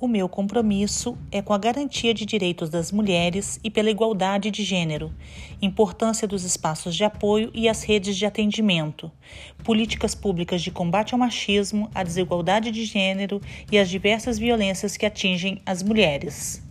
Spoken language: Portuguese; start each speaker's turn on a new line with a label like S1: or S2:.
S1: O meu compromisso é com a garantia de direitos das mulheres e pela igualdade de gênero, importância dos espaços de apoio e as redes de atendimento, políticas públicas de combate ao machismo, à desigualdade de gênero e às diversas violências que atingem as mulheres.